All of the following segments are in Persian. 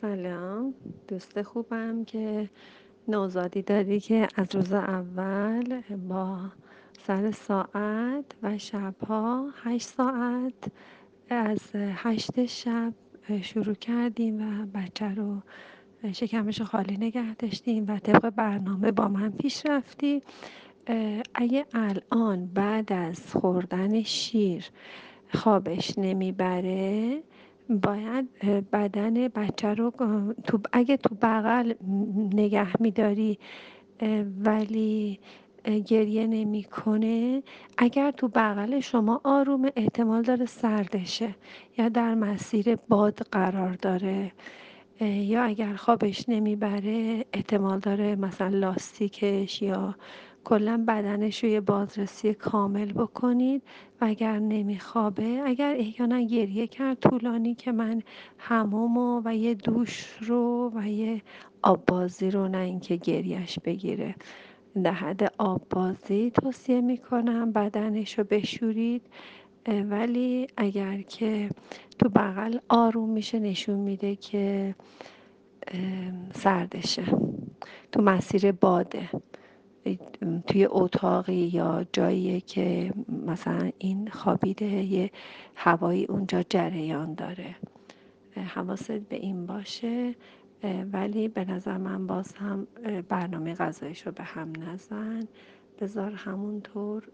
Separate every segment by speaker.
Speaker 1: سلام. دوست خوبم که نوزادی داری که از روز اول با سر ساعت و شبها هشت ساعت از هشت شب شروع کردیم و بچه رو شکمش خالی نگه داشتیم و طبق برنامه با من پیش رفتی. اگه الان بعد از خوردن شیر خوابش نمی‌بره باید بدن بچه رو تو اگه تو بغل نگه میداری ولی گریه نمی‌کنه اگر تو بغل شما آروم احتمال داره سردشه یا در مسیر باد قرار داره یا اگر خوابش نمی‌بره احتمال داره مثلا لاستیکش یا کلا بدنش رو یه بازرسی کامل بکنید و اگر نمیخوابه اگر احیانا گریه کرد طولانی که من هموم و یه دوش رو و یه آبازی رو نه اینکه گریهش بگیره. در حد آبازی توصیه می‌کنم بدنش رو بشورید ولی اگر که تو بغل آروم میشه نشون میده که سردشه تو مسیر باده. توی اتاقی یا جایی که مثلا این خوابیده یه هوایی اونجا جریان داره. حواست به این باشه ولی به نظر من باز هم برنامه غذایش رو به هم نزن. بذار همونطور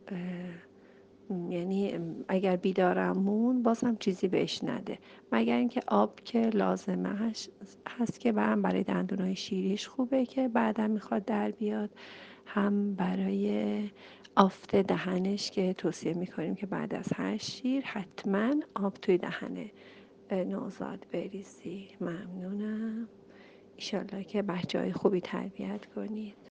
Speaker 1: یعنی اگر بیدارم مون باز هم چیزی بهش نده. مگر اینکه آب که لازمه هست که برم برای دندونای شیریش خوبه که بعدم می‌خواد در بیاد. هم برای آفت دهنش که توصیه می‌کنیم که بعد از هر شیر حتما آب توی دهن نوزاد بریزی. ممنونم. ایشالله که بچه های خوبی تربیت کنید.